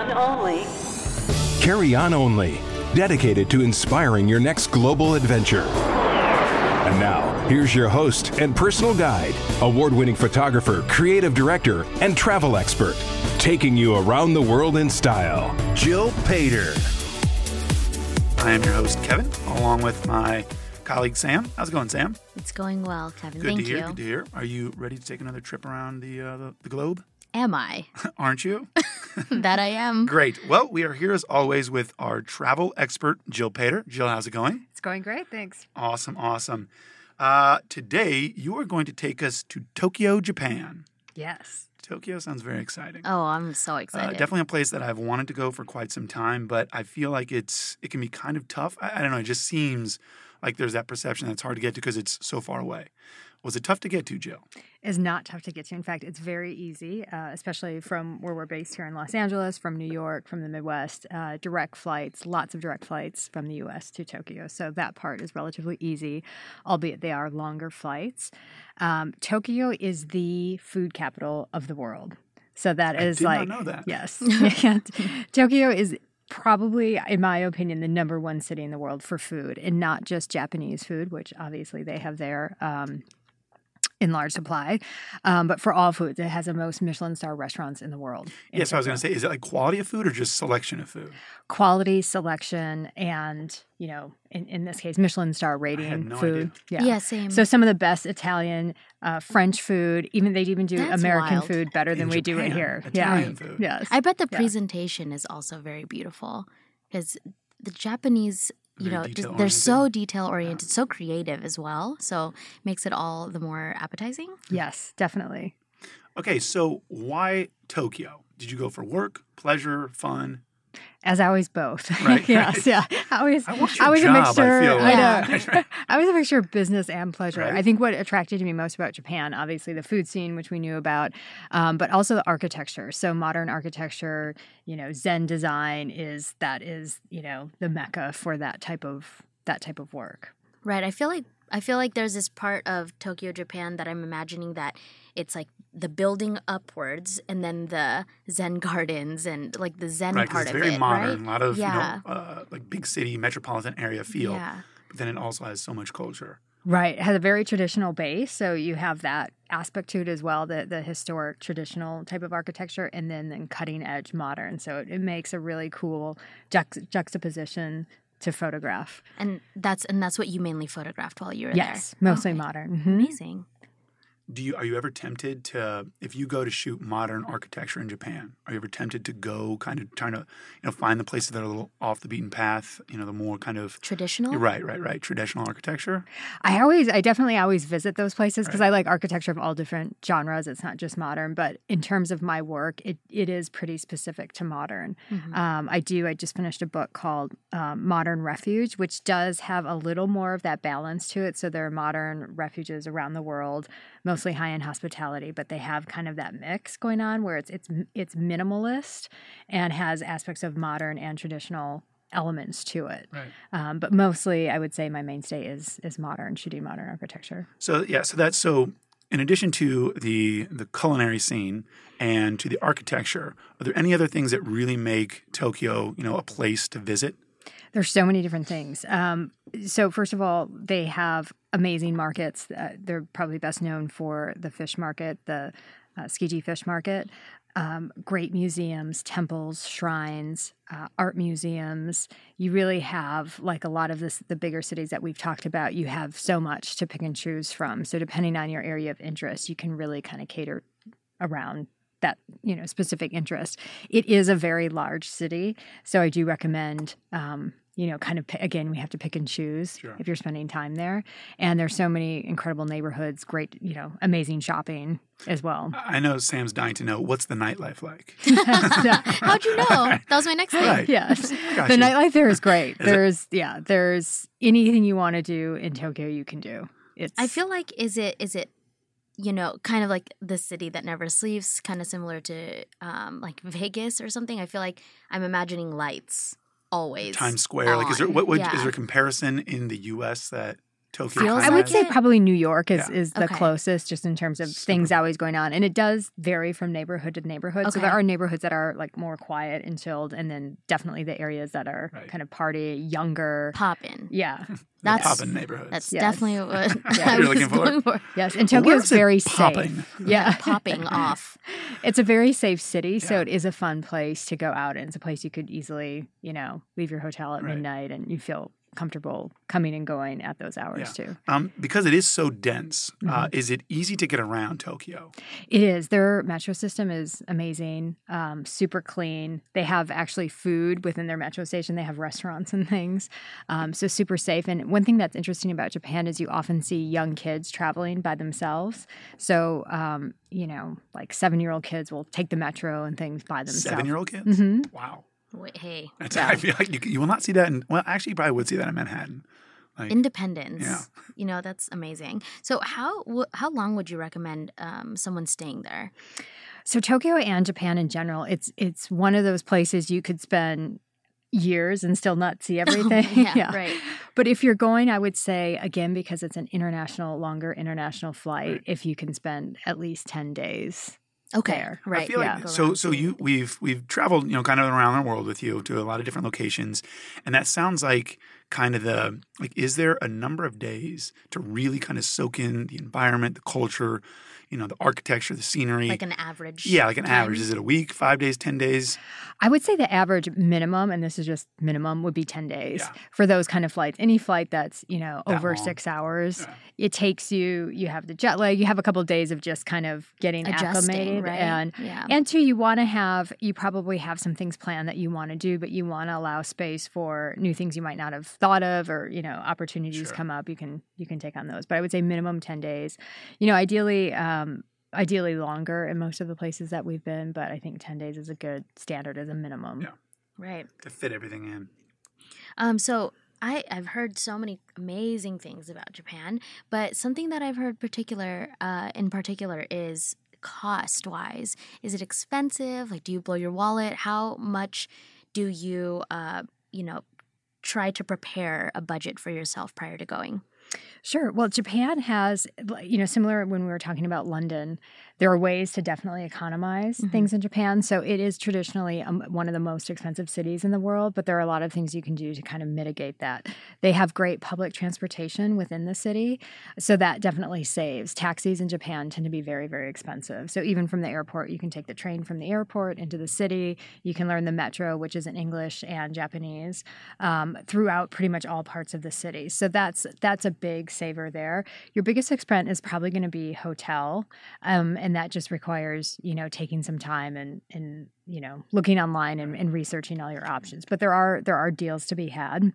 on only. Carry On Only, dedicated to inspiring your next global adventure. And now, here's your host and personal guide, award winning photographer, creative director, and travel expert, taking you around the world in style, Jill Paider. I am your host, Kevin, along with my colleague, Sam. How's it going, Sam? It's going well, Kevin. Good Thank to hear. you. Good to hear. Are you ready to take another trip around the, uh, the, the globe? Am I? Aren't you? that I am. Great. Well, we are here as always with our travel expert, Jill Paider. Jill, how's it going? It's going great, thanks. Awesome, awesome. Uh, today, you are going to take us to Tokyo, Japan. Yes. Tokyo sounds very exciting. Oh, I'm so Uh, excited. definitely a place that I've wanted to go for quite some time, but I feel like it's it can be kind of tough. I, I don't know. It just seems like there's that perception that's hard to get to because it's so far away. Was it tough to get to, Jill? It's not tough to get to. In fact, it's very easy, uh, especially from where we're based here in Los Angeles, from New York, from the Midwest. Uh, direct flights, lots of direct flights from the US to Tokyo. So that part is relatively easy, albeit they are longer flights. Um, Tokyo is the food capital of the world. So that is like, know that. yes. Tokyo is probably, in my opinion, the number one city in the world for food, and not just Japanese food, which obviously they have there. Um, in large supply, um, but for all foods, it has the most Michelin star restaurants in the world. in Yes, I was going to say, is it like quality of food or just selection of food? quality selection and you know, in, in this case, Michelin star rating no food. idea. yeah. same. So some of the best Italian, uh, French food, even they even do That's American wild. food better than In we do it Japan, here. Italian yeah. food. Yes. I bet the Yeah. presentation is also very beautiful because the Japanese, you know, just, they're so detail oriented, so creative as well. So makes it all the more appetizing. yes, definitely. Okay, so why Tokyo? Did you go for work, pleasure, fun? As always, both. Right, yes, right. yeah. Always, I want your always job, a I mixture. feel like. know. I was a mixture of business and pleasure. Right. I think what attracted me most about Japan, obviously the food scene, which we knew about, um, but also the architecture. So modern architecture, you know, Zen design is that is you know the mecca for that type of that type of work. Right. I feel like I feel like there's this part of Tokyo, Japan that I'm imagining that it's like the building upwards and then the Zen gardens and like the Zen Right, part it's of very it. modern, right? a lot of Yeah. you know, uh, like big city, metropolitan area feel. Yeah. But then it also has so much culture. Right. It has a very traditional base. So you have that aspect to it as well, the, the historic traditional type of architecture, and then, then cutting edge modern. So it, it makes a really cool juxt- juxtaposition to photograph. And that's and that's what you mainly photographed while you were Yes, there. Yes, mostly Okay. modern. Mhm. Amazing. Do you are you ever tempted to if you go to shoot modern architecture in Japan? Are you ever tempted to go kind of trying to you know find the places that are a little off the beaten path? You know, the more kind of Traditional. right, right, right, traditional architecture. I always, I definitely always visit those places because I like architecture of all different genres. It's not just modern, but in terms of my work, it, it is pretty specific to modern. Mm-hmm. Um, I do, I just finished a book called um, Modern Refuge, which does have a little more of that balance to it. So there are modern refuges around the world, mostly high end hospitality, but they have kind of that mix going on where it's, it's, it's minimalist and has aspects of modern and traditional elements to it. Right. Um, but mostly, I would say my mainstay is is modern, shooting modern architecture. So yeah, so that's so. In addition to the the culinary scene and to the architecture, are there any other things that really make Tokyo, you know, a place to visit? There's so many different things. Um, so first of all, they have amazing markets. Uh, they're probably best known for the fish market, the uh, Tsukiji Fish Market. Um, great museums, temples, shrines, uh, art museums. You really have like a lot of this, the bigger cities that we've talked about. You have so much to pick and choose from. So depending on your area of interest, you can really kind of cater around that you know specific interest. It is a very large city, so I do recommend. Um, you know, kind of again, we have to pick and choose Sure. if you're spending time there. And there's so many incredible neighborhoods, great, you know, amazing shopping as well. I know Sam's dying to know what's the nightlife like. How'd you know? That was my next thing. Right. yes, Got the you. nightlife there is great. Is it? there's yeah, there's anything you want to do in Tokyo, you can do. It's I feel like is it is it you know kind of like the city that never sleeps, kind of similar to um, like Vegas or something. I feel like I'm imagining lights always. Times Square, like is there on. what would Yeah. is there a comparison in the U.S. that Tokyo? Feels kinda I would has? say it? probably New York is, Yeah. is the Okay. closest just in terms of things always going on. And it does vary from neighborhood to neighborhood. So there are neighborhoods that are like more quiet and chilled, and then definitely the areas that are Right. kind of party, younger. Poppin'. Yeah. That's poppin neighborhoods. that's Yes. definitely what Yeah. I was looking for? going for. Yes. And Tokyo where's is it very popping? safe. Yeah. Popping off. It's a very safe city, so it is a fun place to go out. And it's a place you could easily, you know, leave your hotel at Right. midnight and you feel comfortable coming and going at those hours Yeah. too. Um, because it is so dense, uh, Mm-hmm. is it easy to get around Tokyo? It is. Their metro system is amazing, um, super clean. They have actually food within their metro station. They have restaurants and things. Um, so super safe. And one thing that's interesting about Japan is you often see young kids traveling by themselves. So, um, you know, like seven year old kids will take the metro and things by themselves. Seven year old kids? hmm Wow. Wait, hey, That's, I feel like you, you will not see that in, well, actually, you probably would see that in Manhattan. Like, independence. Yeah. You know that's amazing. So how how long would you recommend um, someone staying there? So Tokyo and Japan in general, it's it's one of those places you could spend years and still not see everything. yeah, right. But if you're going, I would say again because it's an international, longer international flight. Right. If you can spend at least ten days Okay, there. right. I feel yeah. like so. So you we've we've traveled you know kind of around the world with you to a lot of different locations, and that sounds like kind of the like. Is there a number of days to really kind of soak in the environment, the culture, you know, the architecture, the scenery? like an average. yeah, like an time? average. Is it a week, five days, ten days? I would say the average minimum, and this is just minimum, would be 10 days Yeah. for those kind of flights. Any flight that's, you know, That over long. six hours, Yeah. it takes you, you have the jet lag, you have a couple of days of just kind of getting Adjusting, acclimated. right? And yeah. And two, you want to have, you probably have some things planned that you want to do, but you want to allow space for new things you might not have thought of or, you know, opportunities Sure. come up. You can, you can take on those. But I would say minimum 10 days. You know, ideally, um, ideally longer in most of the places that we've been, but I think 10 days is a good standard as a minimum. Yeah. right. To fit everything in. Um, so I, I've heard so many amazing things about Japan, but something that I've heard particular uh, in particular is cost wise. Is it expensive? Like, do you blow your wallet? How much do you, uh, you know, try to prepare a budget for yourself prior to going? Sure. Well, Japan has, you know, similar when we were talking about London, there are ways to definitely economize Mhm. things in Japan. So it is traditionally um, one of the most expensive cities in the world, but there are a lot of things you can do to kind of mitigate that. They have great public transportation within the city. So that definitely saves. Taxis in Japan tend to be very, very expensive. So even from the airport, you can take the train from the airport into the city. You can learn the metro, which is in English and Japanese, um, throughout pretty much all parts of the city. So that's that's a big saver there. Your biggest expense is probably going to be hotel, um, and that just requires you know taking some time and and you know looking online and, and researching all your options. But there are there are deals to be had.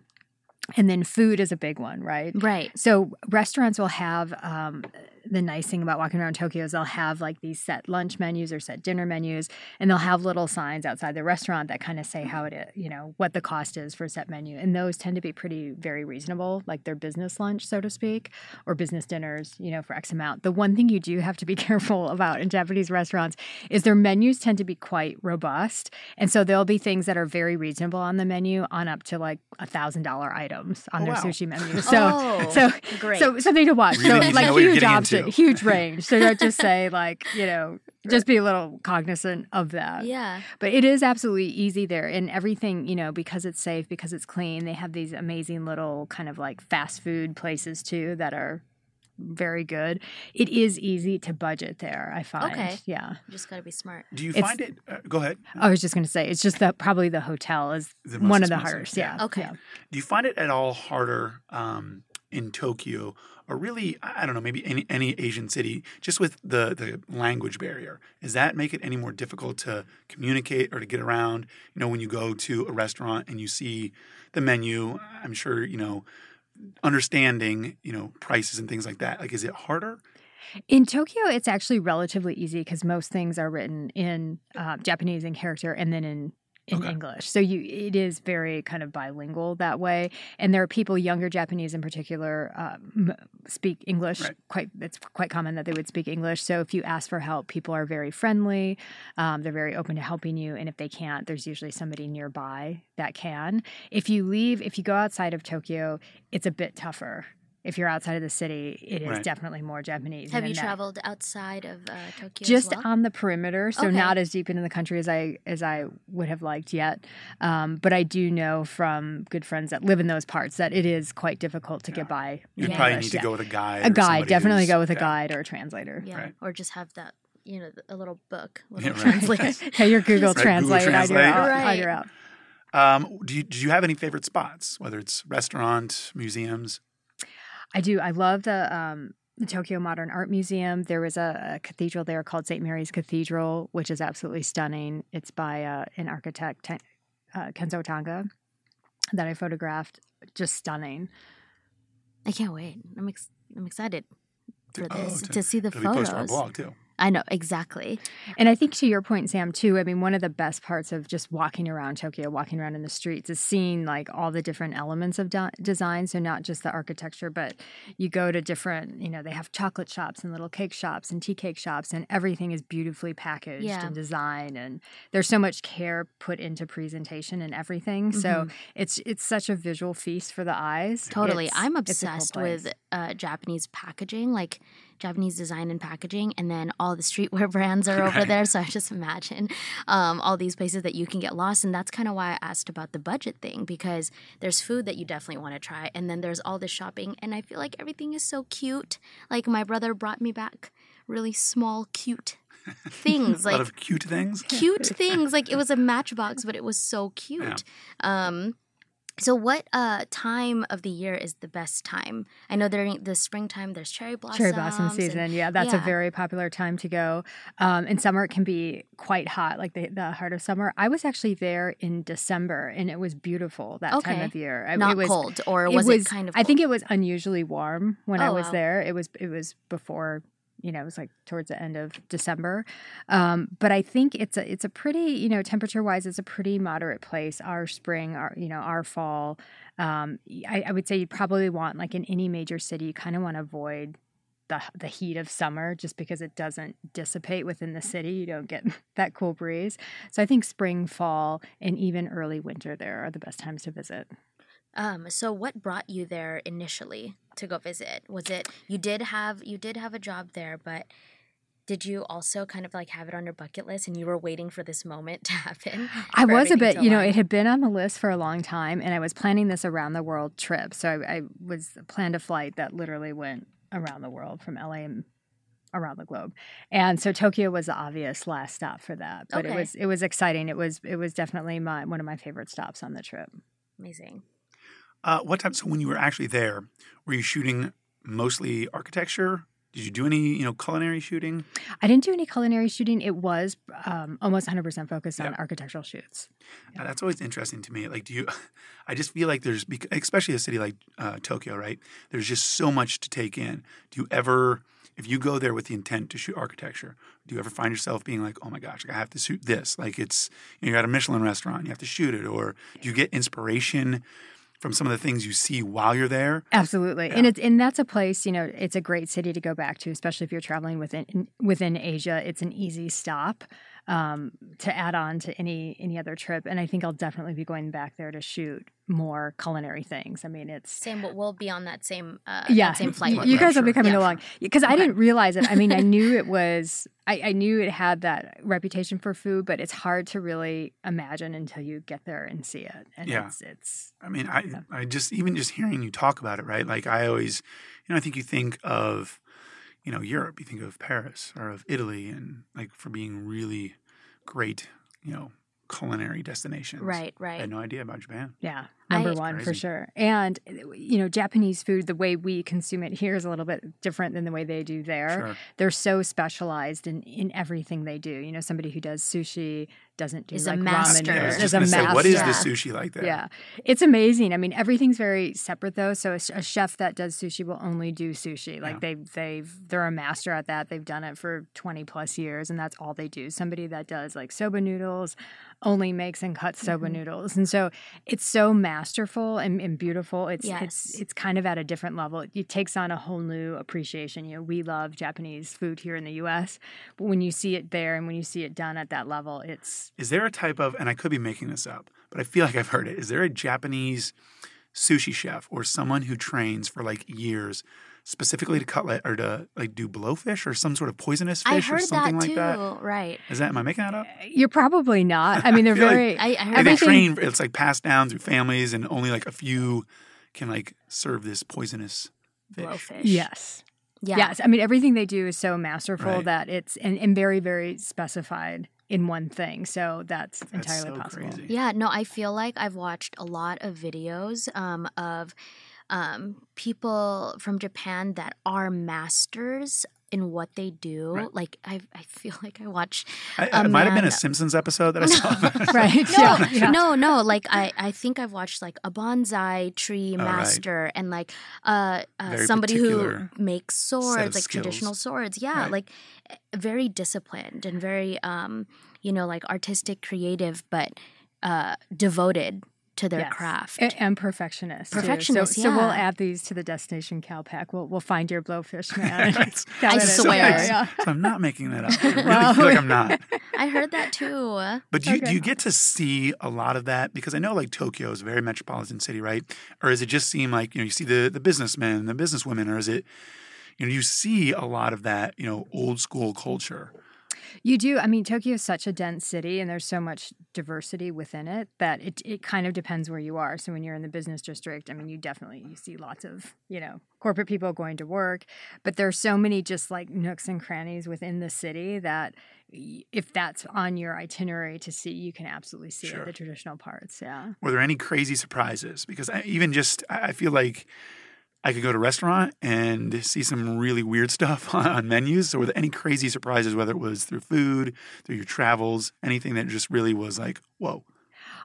And then food is a big one, right? Right. So restaurants will have um, the nice thing about walking around Tokyo is they'll have like these set lunch menus or set dinner menus, and they'll have little signs outside the restaurant that kind of say how mm-hmm. it is, you know, what the cost is for a set menu, and those tend to be pretty very reasonable, like their business lunch, so to speak, or business dinners, you know, for X amount. The one thing you do have to be careful about in Japanese restaurants is their menus tend to be quite robust, and so there'll be things that are very reasonable on the menu on up to like a thousand dollar items on Oh, their wow. sushi menu. So. oh, So, great. so something to watch. Really so like know you're huge getting option, into. huge range. So don't just say like you know, just be a little cognizant of that. yeah. But it is absolutely easy there, and everything you know because it's safe, because it's clean. They have these amazing little kind of like fast food places too that are very good. It is easy to budget there. I find. Okay. Yeah. You just got to be smart. Do you It's- find it? Uh, go ahead. I was just going to say it's just that probably the hotel is The one of the hardest. yeah. Yeah. Okay. Yeah. Do you find it at all harder um, in Tokyo, or really, I don't know, maybe any any Asian city, just with the the language barrier? Does that make it any more difficult to communicate or to get around? You know, when you go to a restaurant and you see the menu, I'm sure you know understanding you know prices and things like that. Like, is it harder? In Tokyo, it's actually relatively easy because most things are written in uh, Japanese in character and then in in Okay. English. So you it is very kind of bilingual that way. And there are people, younger Japanese in particular, uh, m- speak English Right. quite. It's quite common that they would speak English. So if you ask for help, people are very friendly. Um, they're very open to helping you. And if they can't, there's usually somebody nearby that can. If you leave, if you go outside of Tokyo, it's a bit tougher if you're outside of the city, it is Right. definitely more Japanese. Have you that- traveled outside of uh, Tokyo? as just well? on the perimeter, so Okay. not as deep into the country as I as I would have liked yet. Um, but I do know from good friends that live in those parts that it is quite difficult to get by. You in probably need to yeah. go with a guide. a guide. somebody Definitely go with a yeah. guide or a translator. yeah, Right. or just have that you know a little book, Yeah, little right. translation. Hey, your Google Right, Google Translate. I'd Translate. out. Right. I'd out. Um, do you, do you have any favorite spots, whether it's restaurant, museums? I do. I love the um, the Tokyo Modern Art Museum. There was a, a cathedral there called St. Mary's Cathedral, which is absolutely stunning. It's by uh, an architect, Ten- uh, Kenzo Tange, that I photographed. Just stunning. I can't wait. I'm ex- I'm excited for Oh, this to- to, see the It'll be on our photos. blog too. I know exactly. And I think to your point, Sam, too, I mean, one of the best parts of just walking around Tokyo, walking around in the streets, is seeing like all the different elements of de- design. So, not just the architecture, but you go to different, you know, they have chocolate shops and little cake shops and tea cake shops, and everything is beautifully packaged Yeah. and designed. And there's so much care put into presentation and everything. So, it's it's such a visual feast for the eyes. Totally. It's- I'm cool obsessed with uh, Japanese packaging, like Japanese design and packaging, and then all the streetwear brands are over there. So I just imagine um, all these places that you can get lost. And that's kind of why I asked about the budget thing, because there's food that you definitely want to try. And then there's all the shopping. And I feel like everything is so cute. Like my brother brought me back really small, cute things. like a lot of cute things. cute things. Like it was a matchbox, but it was so cute. Um, so what uh time of the year is the best time? I know during the springtime there's cherry blossom. Cherry blossom and- season, yeah, that's a very popular time to go. Um, in summer, it can be quite hot, like the, the heart of summer. I was actually there in December, and it was beautiful that time of year. I- not it was, cold, or was it, kind of? I think it was unusually warm when I Oh, was wow. there. It was it was before you know it was like towards the end of December, um, but I think it's a it's a pretty you know temperature wise it's a pretty moderate place. Our spring, our you know our fall. Um, I, I would say you probably want like in any major city, you kind of want to avoid the the heat of summer just because it doesn't dissipate within the city. You don't get that cool breeze. So I think spring, fall, and even early winter there are the best times to visit. Um, so what brought you there initially to go visit? Was it you did have you did have a job there, but did you also kind of like have it on your bucket list and you were waiting for this moment to happen? I was a bit, you know, it had been on the list for a long time, and I was planning this around the world trip. So I, I was planned a flight that literally went around the world from LA and around the globe, and so Tokyo was the obvious last stop for that. But it was it was exciting. It was it was definitely my one of my favorite stops on the trip. Amazing. Uh, what time? So when you were actually there, were you shooting mostly architecture? Did you do any, you know, culinary shooting? I didn't do any culinary shooting. It was um, almost 100% focused on architectural shoots. Uh, that's always interesting to me. Like, do you? I just feel like there's, especially a city like uh, Tokyo, right? There's just so much to take in. Do you ever, if you go there with the intent to shoot architecture, do you ever find yourself being like, oh my gosh, like, I have to shoot this? Like, it's you know, you're at a Michelin restaurant, you have to shoot it, or do you get inspiration from some of the things you see while you're there? Absolutely, and it's and that's a place you know it's a great city to go back to, especially if you're traveling within within Asia. It's an easy stop um, to add on to any any other trip, and I think I'll definitely be going back there to shoot more culinary things. I mean, it's Same, but we'll be on that same uh, yeah, that same flight. you, you you. guys will be coming Yeah. along because I didn't realize it. I mean, I knew it was. I, I knew it had that reputation for food, but it's hard to really imagine until you get there and see it. And Yeah. it's it's I mean, I, I just even just hearing you talk about it, right? Like I always, you know, I think you think of, you know, Europe, you think of Paris or of Italy, and like for being really great, you know, culinary destinations. Right, right. I had no idea about Japan. Yeah, number It's one for sure. And you know, Japanese food, the way we consume it here is a little bit different than the way they do there. Sure. They're so specialized in in everything they do. You know, somebody who does sushi doesn't do Is a like master. ramen. Yeah, I was just is a gonna say, what is Yeah. the sushi like there? Yeah, it's amazing. I mean, everything's very separate though. So a, a chef that does sushi will only do sushi. Like Yeah. they've they've they're a master at that. They've done it for twenty plus years, and that's all they do. Somebody that does like soba noodles only makes and cuts soba Mhm. noodles, and so it's so masterful and, and beautiful. It's Yes. it's it's kind of at a different level. It, it takes on a whole new appreciation. You know, we love Japanese food here in the U.S., but when you see it there and when you see it done at that level, it's Is there a type of, and I could be making this up, but I feel like I've heard it. Is there a Japanese sushi chef or someone who trains for like years specifically to cut like, or to like do blowfish or some sort of poisonous fish I or heard something that like too. that? Right. Is that am I making that up? You're probably not. I mean, they're feel like- very. I, I heard they Everything- train. It's like passed down through families, and only like a few can like serve this poisonous fish. blowfish. yes. Yeah. Yes. I mean, everything they do is so masterful Right. that it's and, and very, very specified in one thing. So that's, That's entirely so possible. crazy. Yeah, no, I feel like I've watched a lot of videos um, of um, people from Japan that are masters in what they do. Right. Like I, I feel like I watched. I, a it might have been a Simpsons episode that I saw. Right. No, Yeah. yeah. no, no. Like I, I think I've watched like a bonsai tree Oh, right. master and like uh, uh somebody who makes swords, of like traditional swords. Yeah, Right. like eh, very disciplined and very um, you know, like artistic, creative, but uh devoted to their Yes. craft. A- And perfectionist. too. Perfectionist, So, so we'll add these to the destination Cal Pack. We'll we'll find your blowfish man. I swear. Yeah, yeah. so I'm not making that up. I really Well, feel like I'm not. I heard that too. But do you, do you get to see a lot of that? Because I know like Tokyo is a very metropolitan city, right? Or does it just seem like, you know, you see the, the businessmen, and the businesswomen, or is it, you know, you see a lot of that, you know, old school culture? You do. I mean, Tokyo is such a dense city, and there's so much diversity within it that it it kind of depends where you are. So when you're in the business district, I mean, you definitely you see lots of you know corporate people going to work, but there's so many just like nooks and crannies within the city that if that's on your itinerary to see, you can absolutely see Sure. it, the traditional parts. Yeah. Were there any crazy surprises? Because I, even just, I I feel like I could go to a restaurant and see some really weird stuff on, menus. So were there any crazy surprises, whether it was through food, through your travels, anything that just really was like, whoa?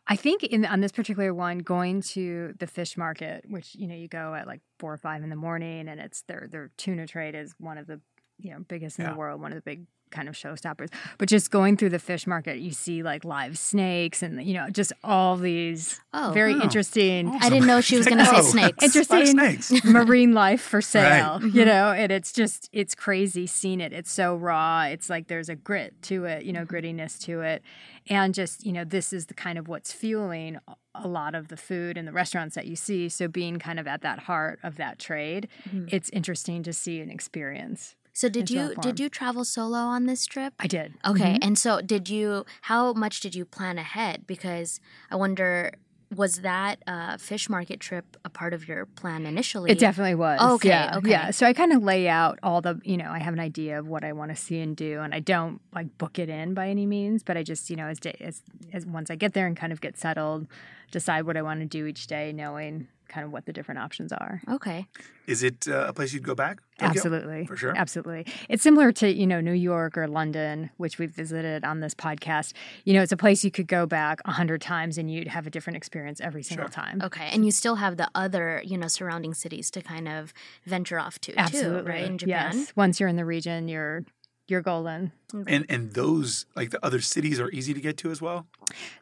I think in on this particular one, going to the fish market, which you know you go at like four or five in the morning, and it's their their tuna trade is one of the you know biggest in Yeah. the world, one of the big kind of showstoppers. But just going through the fish market, you see like live snakes and you know just all these Oh, very Oh. interesting. I didn't know she was going to say Oh. snakes. Interesting. Live snakes. marine life for sale Right. you know and it's just it's crazy seeing it it's so raw it's like there's a grit to it you know grittiness to it and just you know this is the kind of what's fueling a lot of the food and the restaurants that you see so being kind of at that heart of that trade Mhm. it's interesting to see and experience So did you did you travel solo on this trip? i did Okay, Mhm. and so did you? How much did you plan ahead? Because I wonder, was that uh, fish market trip a part of your plan initially? It definitely was. Okay, yeah, okay. Yeah. So I kind of lay out all the, you know, I have an idea of what I want to see and do, and I don't like book it in by any means, but I just, you know, as day as, as once I get there and kind of get settled, decide what I want to do each day, knowing kind of what the different options are. Okay. Is it uh, a place you'd go back? Tokyo? Absolutely. For sure. Absolutely. It's similar to, you know, New York or London, which we've visited on this podcast. You know, it's a place you could go back a hundred times and you'd have a different experience every single Sure. time. Okay, and you still have the other, you know, surrounding cities to kind of venture off to, Absolutely. too, right? In Japan. Yes. Once you're in the region, you're you're golden. And and those like the other cities are easy to get to as well.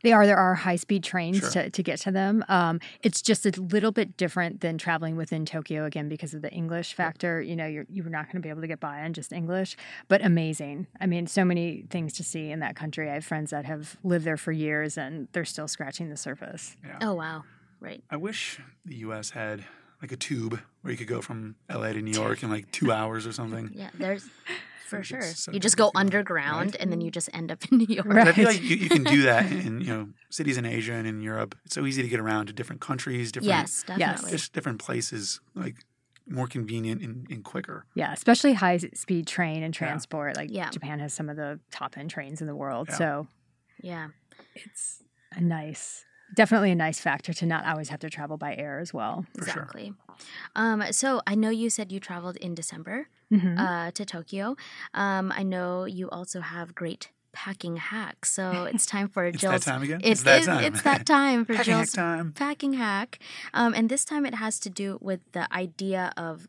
They are. There are high speed trains Sure. to, to get to them. Um, it's just a little bit different than traveling within Tokyo again because of the English factor. You know, you're you're not going to be able to get by on just English, but amazing. I mean, so many things to see in that country. I have friends that have lived there for years and they're still scratching the surface. Oh wow, right. I wish the U.S. had like a tube where you could go from L.A. to New York in like two hours or something. Yeah, there's for sure. so You just go easy to go, underground right? and then you just end up in New York. Right. I feel like you, you can do that in you know cities in Asia and in Europe. It's so easy to get around to different countries, different Yes, Yes. definitely. just different places, like more convenient and, and quicker. Yeah, especially high speed train and Yeah. transport. Like Yeah. Japan has some of the top end trains in the world. Yeah. So Yeah. it's a nice, definitely a nice factor to not always have to travel by air as well. For sure. Exactly. Um, so I know you said you traveled in December Mhm. uh, to Tokyo. Um, I know you also have great packing hacks. So it's time for It's Jill's. that time again. It's, it's that it- time. it's that time for Packing hack Jill's time. packing hack. Um, and this time it has to do with the idea of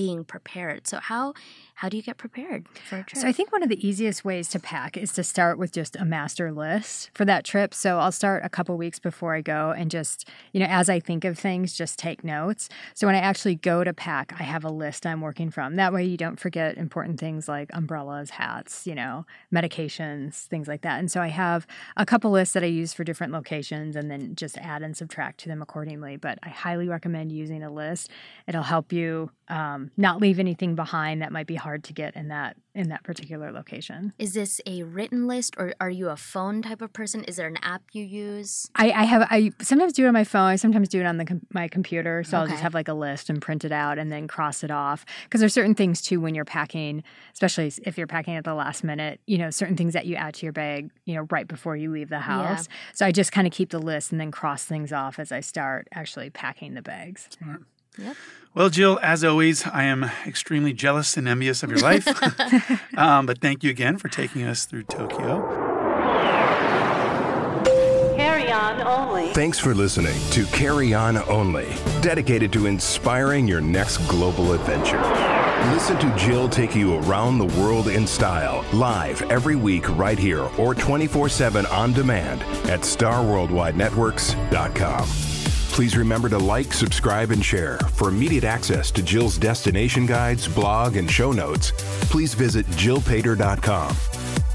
being prepared. So how how do you get prepared for a trip? So I think one of the easiest ways to pack is to start with just a master list for that trip. So I'll start a couple weeks before I go and just, you know, as I think of things, just take notes. So when I actually go to pack, I have a list I'm working from. That way you don't forget important things like umbrellas, hats, you know, medications, things like that. And so I have a couple lists that I use for different locations and then just add and subtract to them accordingly. But I highly recommend using a list. It'll help you um, not leave anything behind that might be hard to get in that in that particular location. Is this a written list or are you a phone type of person? Is there an app you use? I, I have I sometimes do it on my phone. I sometimes do it on the com- my computer. So I'll just have like a list and print it out and then cross it off. Because there's certain things too when you're packing, especially if you're packing at the last minute. You know, certain things that you add to your bag. You know, right before you leave the house. So I just kind of keep the list and then cross things off as I start actually packing the bags. Yep. Well, Jill, as always, I am extremely jealous and envious of your life. um, but thank you again for taking us through Tokyo. Carry on only. Thanks for listening to Carry On Only, dedicated to inspiring your next global adventure. Listen to Jill take you around the world in style, live every week right here or 24 7 on demand at starworldwidenetworks.com. Please remember to like, subscribe, and share. For immediate access to Jill's destination guides, blog, and show notes, please visit jillpaider.com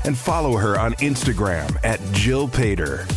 and follow her on Instagram at Jill Paider.